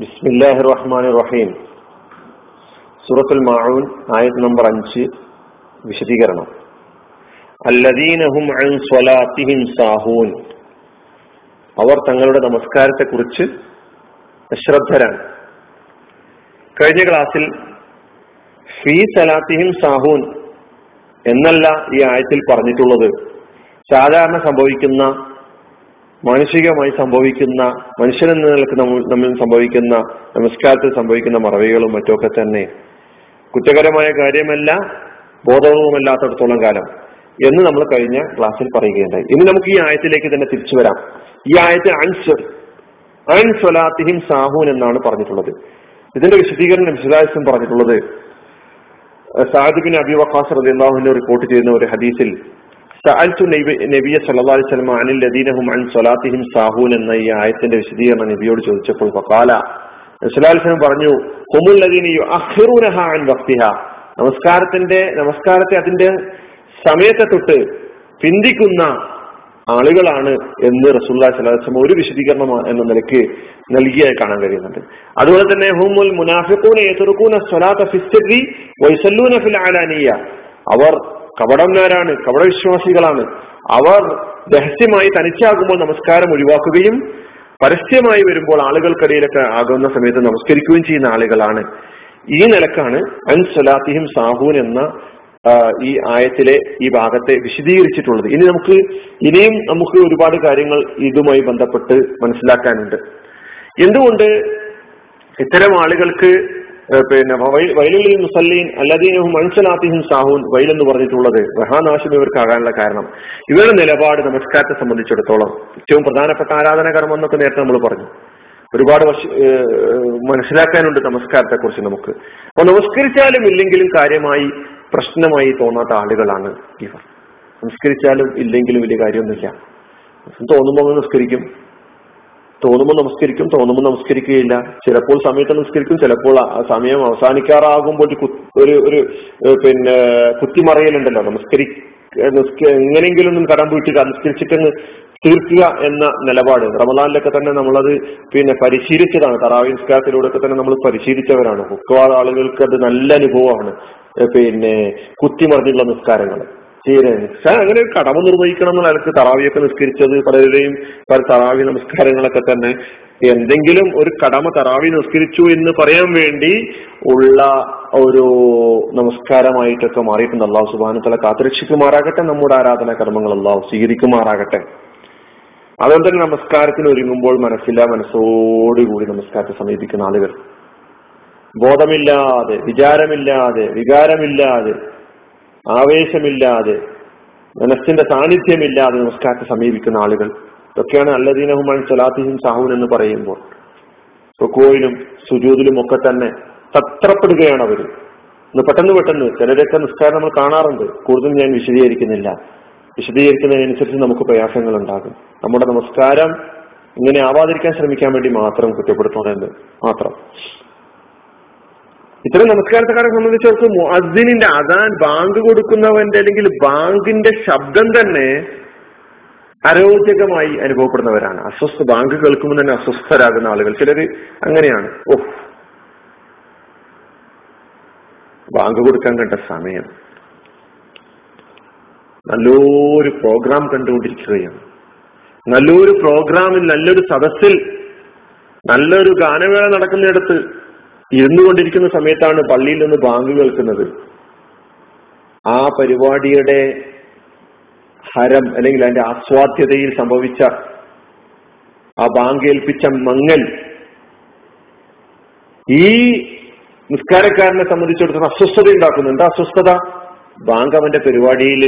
ബിസ്മില്ലാഹി റഹ്മാൻ റഹീം സൂറത്തുൽ മാഊൻ ആയത് നമ്പർ അഞ്ച് വിശദീകരണം. അല്ലദീനഹും അൻ സ്വലാത്തിഹിം സാഹൂൻ. അവർ തങ്ങളുടെ നമസ്കാരത്തെ കുറിച്ച് അശ്രദ്ധരാണ്. കഴിഞ്ഞ ക്ലാസ്സിൽ ഫീ സലാത്തിഹിം സാഹൂൻ എന്നല്ല ഈ ആയത്തിൽ പറഞ്ഞിട്ടുള്ളത്. സാധാരണ സംഭവിക്കുന്ന മാനുഷികമായി സംഭവിക്കുന്ന മനുഷ്യനെന്ന നിലയ്ക്ക് നമ്മിൽ സംഭവിക്കുന്ന നമസ്കാരത്തിൽ സംഭവിക്കുന്ന മറവികളും മറ്റൊക്കെ തന്നെ കുറ്റകരമായ കാര്യമല്ല ബോധവുമല്ലാത്തടത്തോളം കാലം എന്ന് നമ്മൾ കഴിഞ്ഞ ക്ലാസ്സിൽ പറയുകയുണ്ടായി. ഇനി നമുക്ക് ഈ ആയത്തിലേക്ക് തന്നെ തിരിച്ചു വരാം. ഈ ആയത്ത് അൻസർ അൻ സാഹുൻ എന്നാണ് പറഞ്ഞിട്ടുള്ളത്. ഇതിന്റെ വിശദീകരണം വിശദാംശം പറഞ്ഞിട്ടുള്ളത് സാദിബിൻ അബി വഖാസ് റളിയല്ലാഹു റിപ്പോർട്ട് ചെയ്യുന്ന ഒരു ഹദീസിൽ സഅൽതു നബിയ സല്ലല്ലാഹു അലൈഹി വസല്ലം അനിൽ ലദീനഹും അൻ സ്വലാത്തിഹിം സാഹൂൻ എന്ന ഈ ആയത്തിന്റെ വിശദീകരണം നബിയോട് ചോദിച്ചപ്പോൾ ഫഖാല റസൂലുള്ളാഹി പറഞ്ഞു ഹുമുൽ ലദീന യുഅഖിറൂനഹ അൻ വഖ്തിഹ. നമസ്കാരത്തിന്റെ നമസ്കാരത്തെ അതിന്റെ സമയത്തെ തൊട്ട് പിന്തിക്കുന്ന ആളുകളാണ് എന്ന് റസൂല്ലാ സ്വലാസ്ലം ഒരു വിശദീകരണം എന്ന നിലയ്ക്ക് നൽകിയായി കാണാൻ കഴിയുന്നുണ്ട്. അതുപോലെ തന്നെ ഹുമുൽ മുനാഫിഖൂന യതുറുക്കൂന സ്വലാത്ത ഫിസ്സരി വൈസല്ലൂന ഫിൽ ആലാനിയ അവർ കപടന്മാരാണ് കപടവിശ്വാസികളാണ്. അവർ രഹസ്യമായി തനിച്ചാകുമ്പോൾ നമസ്കാരം ഒഴിവാക്കുകയും പരസ്യമായി വരുമ്പോൾ ആളുകൾക്കിടയിലൊക്കെ ആകുന്ന സമയത്ത് നമസ്കരിക്കുകയും ചെയ്യുന്ന ആളുകളാണ്. ഈ നിലക്കാണ് അൻ സലാത്തിഹിം സാഹൂൻ എന്ന ഈ ആയത്തിലെ ഈ ഭാഗത്തെ വിശദീകരിച്ചിട്ടുള്ളത്. ഇനി നമുക്ക് ഇനിയും നമുക്ക് ഒരുപാട് കാര്യങ്ങൾ ഇതുമായി ബന്ധപ്പെട്ട് മനസ്സിലാക്കാനുണ്ട്. എന്തുകൊണ്ട് ഇത്തരം ആളുകൾക്ക് പിന്നെ വയലുകളിൽ മുസല്ലീൻ അല്ലദീനഹും മൻസലാത്തിഹിം സാഹൂൻ വയലെന്ന് പറഞ്ഞിട്ടുള്ളത് മഹാനാശം ഇവർക്കാകാനുള്ള കാരണം. ഇവരുടെ നിലപാട് നമസ്കാരത്തെ സംബന്ധിച്ചിടത്തോളം ഏറ്റവും പ്രധാനപ്പെട്ട ആരാധന കർമ്മം എന്നൊക്കെ നേരത്തെ നമ്മൾ പറഞ്ഞു. ഒരുപാട് മനസ്സിലാക്കാനുണ്ട് നമസ്കാരത്തെ കുറിച്ച് നമുക്ക്. അപ്പൊ നമസ്കരിച്ചാലും ഇല്ലെങ്കിലും കാര്യമായി പ്രശ്നമായി തോന്നാത്ത ആളുകളാണ് ഇവർ. നമസ്കരിച്ചാലും ഇല്ലെങ്കിലും വലിയ കാര്യമൊന്നുമില്ല. തോന്നുമ്പോൾ നമസ്കരിക്കും. തോന്നുമ്പോൾ നമസ്കരിക്കും തോന്നുമ്പോൾ നമസ്കരിക്കുകയില്ല. ചിലപ്പോൾ സമയത്ത് നമസ്കരിക്കും ചിലപ്പോൾ ആ സമയം അവസാനിക്കാറാകുമ്പോൾ ഒരു ഒരു പിന്നെ കുത്തിമറയലുണ്ടല്ലോ. നമസ്കരി എങ്ങനെയെങ്കിലും ഒന്നും കടം വീട്ടി നമസ്കരിച്ചിട്ടങ്ങ് തീർക്കുക എന്ന നിലപാട്. റമദാനിലൊക്കെ തന്നെ നമ്മളത് പിന്നെ പരിശീലിച്ചതാണ്. തറാവി നിസ്കാരത്തിലൂടെ ഒക്കെ തന്നെ നമ്മൾ പരിശീലിച്ചവരാണ്. മിക്കവാറും ആളുകൾക്ക് അത് നല്ല അനുഭവമാണ്. പിന്നെ കുത്തിമറിഞ്ഞുള്ള നിസ്കാരങ്ങൾ. തീരെ അങ്ങനെ ഒരു കടമ നിർവഹിക്കണം എന്നുള്ള നിലയ്ക്ക് തറാവിയൊക്കെ നിസ്കരിച്ചത് പലരുടെയും പല തറാവി നമസ്കാരങ്ങളൊക്കെ തന്നെ. എന്തെങ്കിലും ഒരു കടമ തറാവി നിസ്കരിച്ചു എന്ന് പറയാൻ വേണ്ടി ഉള്ള ഒരു നമസ്കാരമായിട്ടൊക്കെ മാറിയിട്ടുണ്ട്. അള്ളാഹു സുബാനത്തല കാത്തിരക്ഷിക്കുമാറാകട്ടെ. നമ്മുടെ ആരാധനാ കർമ്മങ്ങൾ അള്ളാഹു സ്വീകരിക്കുമാറാകട്ടെ. അതുകൊണ്ട് തന്നെ നമസ്കാരത്തിന് ഒരുങ്ങുമ്പോൾ മനസ്സില്ല മനസ്സോടുകൂടി നമസ്കാരത്തെ സമീപിക്കുന്ന ആളുകൾ. ബോധമില്ലാതെ വിചാരമില്ലാതെ വികാരമില്ലാതെ ആവേശമില്ലാതെ മനസ്സിന്റെ സാന്നിധ്യമില്ലാതെ നമസ്കാരത്തെ സമീപിക്കുന്ന ആളുകൾ. ഇതൊക്കെയാണ് അല്ലദീനഹുമാൻ സലാത്തിഹിം സാഹുൻ എന്ന് പറയുമ്പോൾ. റുക്കോയിലും സുജൂതിലും ഒക്കെ തന്നെ തത്രപ്പെടുകയാണ് അവർ ഇന്ന് പെട്ടെന്ന് പെട്ടെന്ന് ചിലരൊക്കെ നിസ്കാരം നമ്മൾ കാണാറുണ്ട്. കൂടുതൽ ഞാൻ വിശദീകരിക്കുന്നില്ല. വിശദീകരിക്കുന്നതിനനുസരിച്ച് നമുക്ക് പ്രയാസങ്ങൾ ഉണ്ടാകും. നമ്മുടെ നമസ്കാരം ഇങ്ങനെ ആവാതിരിക്കാൻ ശ്രമിക്കാൻ വേണ്ടി മാത്രം കുറ്റപ്പെടുത്തണമെന്ന് മാത്രം. ഇത്തരം നമസ്കാരത്തെക്കാരെ സംബന്ധിച്ചവർക്ക് മുഅദ്ദിനിന്റെ അതാൻ ബാങ്ക് കൊടുക്കുന്നവന്റെ അല്ലെങ്കിൽ ബാങ്കിന്റെ ശബ്ദം തന്നെ അരോചകമായി അനുഭവപ്പെടുന്നവരാണ്. അസ്വസ്ഥ ബാങ്ക് കേൾക്കുമ്പോൾ തന്നെ അസ്വസ്ഥരാകുന്ന ആളുകൾ. ചിലർ അങ്ങനെയാണ്. ഓ ബാങ്ക് കൊടുക്കാൻ കണ്ട സമയം. നല്ലൊരു പ്രോഗ്രാം കണ്ടുകൊണ്ടിരിക്കുകയാണ്. നല്ലൊരു പ്രോഗ്രാമിൽ നല്ലൊരു സദസ്സിൽ നല്ലൊരു ഗാനമേള നടക്കുന്നിടത്ത് ഇരുന്നു കൊണ്ടിരിക്കുന്ന സമയത്താണ് പള്ളിയിൽ നിന്ന് ബാങ്ക് കേൾക്കുന്നത്. ആ പരിപാടിയുടെ ഹരം അല്ലെങ്കിൽ അതിന്റെ ആസ്വാദ്യതയിൽ സംഭവിച്ച ആ ബാങ്ക് ഏൽപ്പിച്ച മങ്ങൽ ഈ നിസ്കാരക്കാരനെ സംബന്ധിച്ചിടത്തോളം അസ്വസ്ഥത ഉണ്ടാക്കുന്നുണ്ട്. അസ്വസ്ഥത ബാങ്ക് അവന്റെ പരിപാടിയിൽ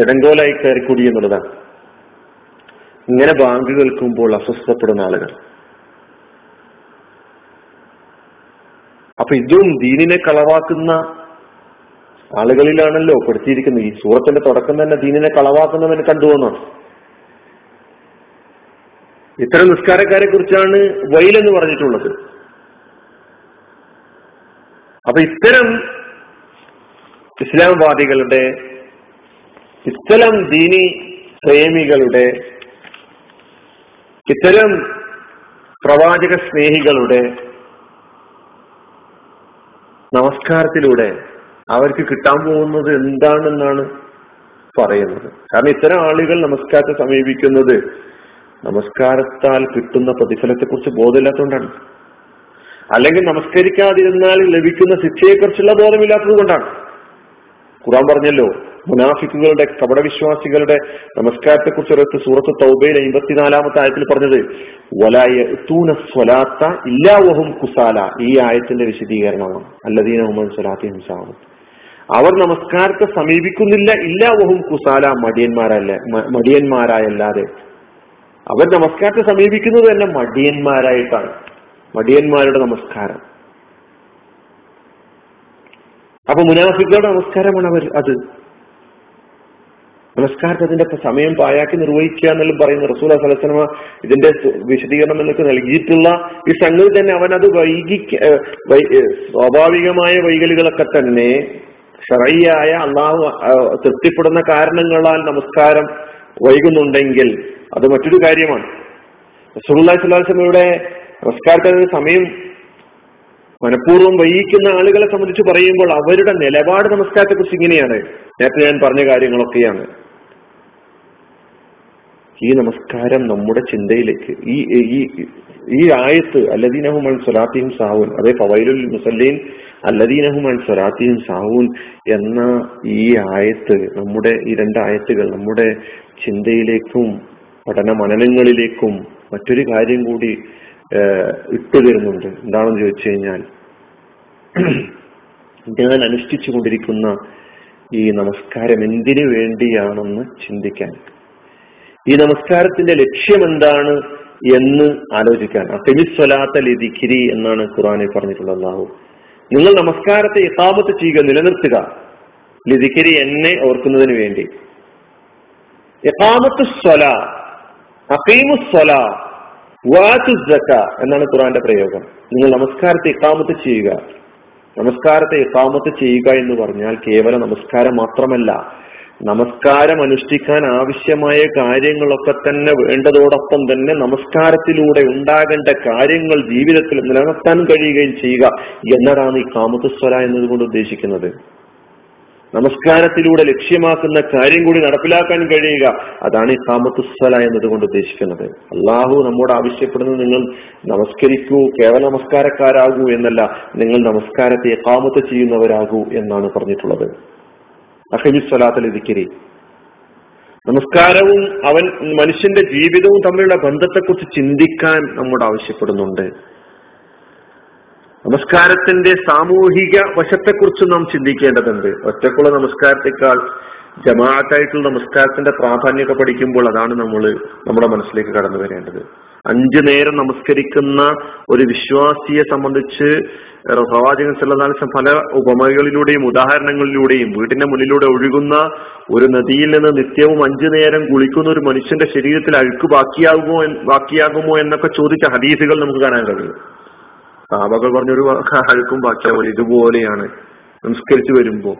ഇടങ്കോലായി കയറിക്കൂടി എന്നുള്ളതാണ്. ഇങ്ങനെ ബാങ്ക് കേൾക്കുമ്പോൾ അസ്വസ്ഥപ്പെടുന്ന ആളുകൾ. അപ്പൊ ഇതും ദീനിനെ കളവാക്കുന്ന ആളുകളിലാണല്ലോ പെടുത്തിയിരിക്കുന്നത്. ഈ സൂറത്തിന്റെ തുടക്കം തന്നെ ദീനിനെ കളവാക്കുന്നവന് കണ്ടുവന്നാണ് ഇത്തരം നിസ്കാരക്കാരെ കുറിച്ചാണ് വൈലെന്ന് പറഞ്ഞിട്ടുള്ളത്. അപ്പൊ ഇത്തരം ഇസ്ലാംവാദികളുടെ ഇത്തരം ദീനി പ്രേമികളുടെ ഇത്തരം പ്രവാചക സ്നേഹികളുടെ നമസ്കാരത്തിലൂടെ അവർക്ക് കിട്ടാൻ പോകുന്നത് എന്താണെന്നാണ് പറയുന്നത്. കാരണം ഇത്തരം ആളുകൾ നമസ്കാരത്തെ സമീപിക്കുന്നത് നമസ്കാരത്താൽ കിട്ടുന്ന പ്രതിഫലത്തെ കുറിച്ച് ബോധമില്ലാത്തതുകൊണ്ടാണ്. അല്ലെങ്കിൽ നമസ്കരിക്കാതിരുന്നാൽ ലഭിക്കുന്ന ശിക്ഷയെക്കുറിച്ചുള്ള ബോധമില്ലാത്തത് കൊണ്ടാണ് ഖുറാൻ പറഞ്ഞല്ലോ മുനാഫിക്കുകളുടെ കപടവിശ്വാസികളുടെ നമസ്കാരത്തെ കുറിച്ച് ഒരിടത്ത് സൂറത്ത് തൗബയിൽ അമ്പത്തിനാലാമത്തെ ആയത്തിൽ പറഞ്ഞത് വലായൂന സ്വലാത്ത ഇല്ലാവഹും കുസാല. ഈ ആയത്തിന്റെ വിശദീകരണമാണ്. അല്ലദീന ഉമ്മൻ സ്വലാത്തി ഹിംസാവും അവർ നമസ്കാരത്തെ സമീപിക്കുന്നില്ല ഇല്ലാവഹും കുസാല മടിയന്മാരല്ല മടിയന്മാരായല്ലാതെ. അവർ നമസ്കാരത്തെ സമീപിക്കുന്നത് തന്നെ മടിയന്മാരായിട്ടാണ്. മടിയന്മാരുടെ നമസ്കാരം. അപ്പൊ മുനാഫിക്കുകളുടെ നമസ്കാരമാണ് അവർ അത്. നമസ്കാരത്തെ അതിന്റെ സമയം പായാക്കി നിർവഹിക്കുക എന്നെല്ലാം പറയുന്ന റസൂൽ അസലസ്ലമ ഇതിന്റെ വിശദീകരണം എന്നൊക്കെ നൽകിയിട്ടുള്ള ഈ സംഗതി തന്നെ അവൻ അത് വൈകി സ്വാഭാവികമായ വൈകലുകളൊക്കെ തന്നെ ഷറയ്യായ അള്ളാഹു തൃപ്തിപ്പെടുന്ന കാരണങ്ങളാൽ നമസ്കാരം വൈകുന്നുണ്ടെങ്കിൽ അത് മറ്റൊരു കാര്യമാണ്. റസൂള്ളി സ്വലാസ്ലമയുടെ നമസ്കാരത്തിന് സമയം മനഃപൂർവം വൈകിക്കുന്ന ആളുകളെ സംബന്ധിച്ച് പറയുമ്പോൾ അവരുടെ നിലപാട് നമസ്കാരത്തെ കുറിച്ച് ഇങ്ങനെയാണ്. നേരത്തെ ഞാൻ പറഞ്ഞ കാര്യങ്ങളൊക്കെയാണ്. ഈ നമസ്കാരം നമ്മുടെ ചിന്തയിലേക്ക് ഈ ഈ ഈ ആയത്ത് അല്ലദീനഹുമാൻ സ്വലാത്തിയും സാവൂൻ അതെ ഫവൈലുൽ മുസല്ലീൻ അല്ലദീനഹുമാൻ സ്വലാത്തിയും സാവൂൻ എന്ന ഈ ആയത്ത് നമ്മുടെ ഈ രണ്ട് ആയത്തുകൾ നമ്മുടെ ചിന്തയിലേക്കും പഠന മനനങ്ങളിലേക്കും മറ്റൊരു കാര്യം കൂടി ഇട്ടു തരുന്നുണ്ട്. എന്താണെന്ന് ചോദിച്ചു കഴിഞ്ഞാൽ ഞാൻ അനുഷ്ഠിച്ചു കൊണ്ടിരിക്കുന്ന ഈ നമസ്കാരം എന്തിനു വേണ്ടിയാണെന്ന് ചിന്തിക്കാൻ. ഈ നമസ്കാരത്തിന്റെ ലക്ഷ്യം എന്താണ് എന്ന് ആലോചിക്കാൻ. അഫിമിസ്വലാത്ത ലിദിഖിരി എന്നാണ് ഖുറാനെ പറഞ്ഞിട്ടുള്ള അള്ളാഹു നിങ്ങൾ നമസ്കാരത്തെ ഇക്കാമത്ത് ചെയ്യുക നിലനിർത്തുക. ലിദിഖിരി എന്നെ ഓർക്കുന്നതിന് വേണ്ടി. ഇക്കാമത്ത് സ്വല അക്കീമുസ്വല വാത്തുസക്ക എന്നാണ് ഖുറാന്റെ പ്രയോഗം. നിങ്ങൾ നമസ്കാരത്തെ ഇക്കാമത്ത് ചെയ്യുക. നമസ്കാരത്തെ ഇക്കാമത്ത് ചെയ്യുക എന്ന് പറഞ്ഞാൽ കേവല നമസ്കാരം മാത്രമല്ല നമസ്കാരം അനുഷ്ഠിക്കാൻ ആവശ്യമായ കാര്യങ്ങളൊക്കെ തന്നെ വേണ്ടതോടൊപ്പം തന്നെ നമസ്കാരത്തിലൂടെ ഉണ്ടാകേണ്ട കാര്യങ്ങൾ ജീവിതത്തിൽ നിലനിർത്താൻ കഴിയുകയും ചെയ്യുക എന്നതാണ് ഈ കാമത്തുസ്വര എന്നതുകൊണ്ട് ഉദ്ദേശിക്കുന്നത്. നമസ്കാരത്തിലൂടെ ലക്ഷ്യമാക്കുന്ന കാര്യം കൂടി നടപ്പിലാക്കാൻ കഴിയുക അതാണ് ഈ കാമത്തുസ്വല എന്നതുകൊണ്ട് ഉദ്ദേശിക്കുന്നത്. അള്ളാഹു നമ്മോട് ആവശ്യപ്പെടുന്നത് നിങ്ങൾ നമസ്കരിക്കൂ കേവല നമസ്കാരക്കാരാകൂ എന്നല്ല നിങ്ങൾ നമസ്കാരത്തെ കാമത്ത് ചെയ്യുന്നവരാകൂ എന്നാണ് പറഞ്ഞിട്ടുള്ളത്. അഹമിസ്വലാത്തൽ ദിക്കരി നമസ്കാരവും അവൻ മനുഷ്യന്റെ ജീവിതവും തമ്മിലുള്ള ബന്ധത്തെക്കുറിച്ച് ചിന്തിക്കാൻ നമ്മോട് ആവശ്യപ്പെടുന്നുണ്ട്. നമസ്കാരത്തിന്റെ സാമൂഹിക വശത്തെക്കുറിച്ച് നാം ചിന്തിക്കേണ്ടതുണ്ട്. ഒറ്റക്കുള്ള നമസ്കാരത്തെക്കാൾ ജമാഅത്തായിട്ടുള്ള നമസ്കാരത്തിന്റെ പ്രാധാന്യമൊക്കെ പഠിക്കുമ്പോൾ അതാണ് നമ്മൾ നമ്മുടെ മനസ്സിലേക്ക് കടന്നു വരേണ്ടത്. അഞ്ചു നേരം നമസ്കരിക്കുന്ന ഒരു വിശ്വാസിയെ സംബന്ധിച്ച് പ്രവാചകൻ സല്ലാസം പല ഉപമകളിലൂടെയും ഉദാഹരണങ്ങളിലൂടെയും വീടിന്റെ മുന്നിലൂടെ ഒഴുകുന്ന ഒരു നദിയിൽ നിന്ന് നിത്യവും അഞ്ചു നേരം കുളിക്കുന്ന ഒരു മനുഷ്യന്റെ ശരീരത്തിൽ അഴുക്ക് ബാക്കിയാകുമോ ബാക്കിയാകുമോ എന്നൊക്കെ ചോദിച്ച ഹദീസുകൾ നമുക്ക് കാണാൻ കഴിയും. സാബകൾ പറഞ്ഞൊരു അഴുക്കും ബാക്കിയാവുമല്ലോ ഇതുപോലെയാണ്. നമസ്കരിച്ചു വരുമ്പോ.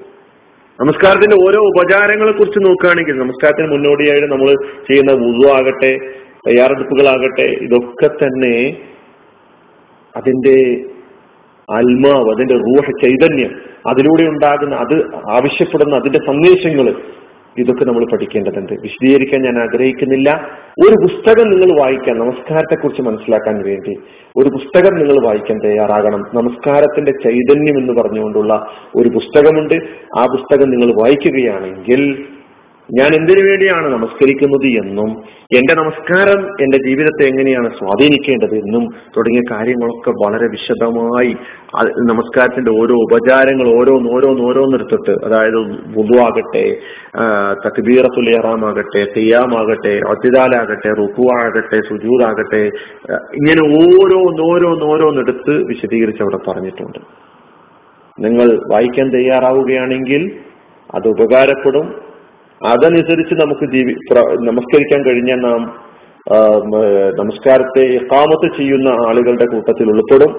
നമസ്കാരത്തിന്റെ ഓരോ ഉപചാരങ്ങളെ കുറിച്ച് നോക്കുകയാണെങ്കിൽ നമസ്കാരത്തിന് മുന്നോടിയായിട്ട് നമ്മൾ ചെയ്യുന്ന വുളു ആകട്ടെ തയ്യാറെടുപ്പുകളാകട്ടെ ഇതൊക്കെ തന്നെ അതിന്റെ ആത്മാവ് അതിന്റെ റൂഹ ചൈതന്യം അതിലൂടെ ഉണ്ടാകുന്ന അത് ആവശ്യപ്പെടുന്ന അതിന്റെ സന്ദേശങ്ങൾ ഇതൊക്കെ നമ്മൾ പഠിക്കേണ്ടതുണ്ട്. വിശദീകരിക്കാൻ ഞാൻ ആഗ്രഹിക്കുന്നില്ല. ഒരു പുസ്തകം നിങ്ങൾ വായിക്കാൻ നമസ്കാരത്തെക്കുറിച്ച് മനസ്സിലാക്കാൻ വേണ്ടി ഒരു പുസ്തകം നിങ്ങൾ വായിക്കാൻ തയ്യാറാകണം. നമസ്കാരത്തിന്റെ ചൈതന്യം എന്ന് പറഞ്ഞുകൊണ്ടുള്ള ഒരു പുസ്തകമുണ്ട്. ആ പുസ്തകം നിങ്ങൾ വായിക്കുകയാണെങ്കിൽ ഞാൻ എന്തിനു വേണ്ടിയാണ് നമസ്കരിക്കുന്നത് എന്നും എന്റെ നമസ്കാരം എന്റെ ജീവിതത്തെ എങ്ങനെയാണ് സ്വാധീനിക്കേണ്ടത് എന്നും തുടങ്ങിയ കാര്യങ്ങളൊക്കെ വളരെ വിശദമായി നമസ്കാരത്തിന്റെ ഓരോ ഉപചാരങ്ങൾ ഓരോന്ന് ഓരോന്ന് ഓരോന്നെടുത്തിട്ട് അതായത് വുതുവാകട്ടെ തക്ബീറത്തുൽ ഇഹ്റാമാകട്ടെ തെയ്യാമാകട്ടെ ഒത്തിദാലാകട്ടെ റുക്കു ആകട്ടെ സുജൂദാകട്ടെ ഇങ്ങനെ ഓരോന്ന് ഓരോന്ന് ഓരോന്നെടുത്ത് വിശദീകരിച്ച് അവിടെ പറഞ്ഞിട്ടുണ്ട്. നിങ്ങൾ വായിക്കാൻ തയ്യാറാവുകയാണെങ്കിൽ അത് ഉപകാരപ്പെടും അതനുസരിച്ച് നമുക്ക് ജീവി നമസ്കരിക്കാൻ കഴിഞ്ഞ നാം നമസ്കാരത്തെ ഇക്കാമത്ത് ചെയ്യുന്ന ആളുകളുടെ കൂട്ടത്തിൽ ഉൾപ്പെടും.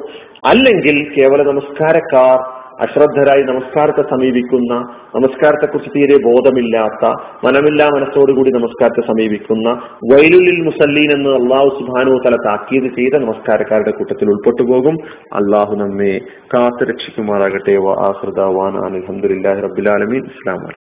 അല്ലെങ്കിൽ കേവല നമസ്കാരക്കാർ അശ്രദ്ധരായി നമസ്കാരത്തെ സമീപിക്കുന്ന നമസ്കാരത്തെക്കുറിച്ച് തീരെ ബോധമില്ലാത്ത മനമില്ലാ മനസ്സോടുകൂടി നമസ്കാരത്തെ സമീപിക്കുന്ന വൈലുലിൽ മുസല്ലീൻ എന്ന് അള്ളാഹു സുബാനു തല താക്കീത് ചെയ്ത നമസ്കാരക്കാരുടെ കൂട്ടത്തിൽ ഉൾപ്പെട്ടു പോകും. അള്ളാഹു നമ്മെ കാത്തു രക്ഷിക്കുമാറാകട്ടെ വാഹൃദ വാൻ അലഹമുല്ലാ റബുലാലമീൻ ഇസ്ലാം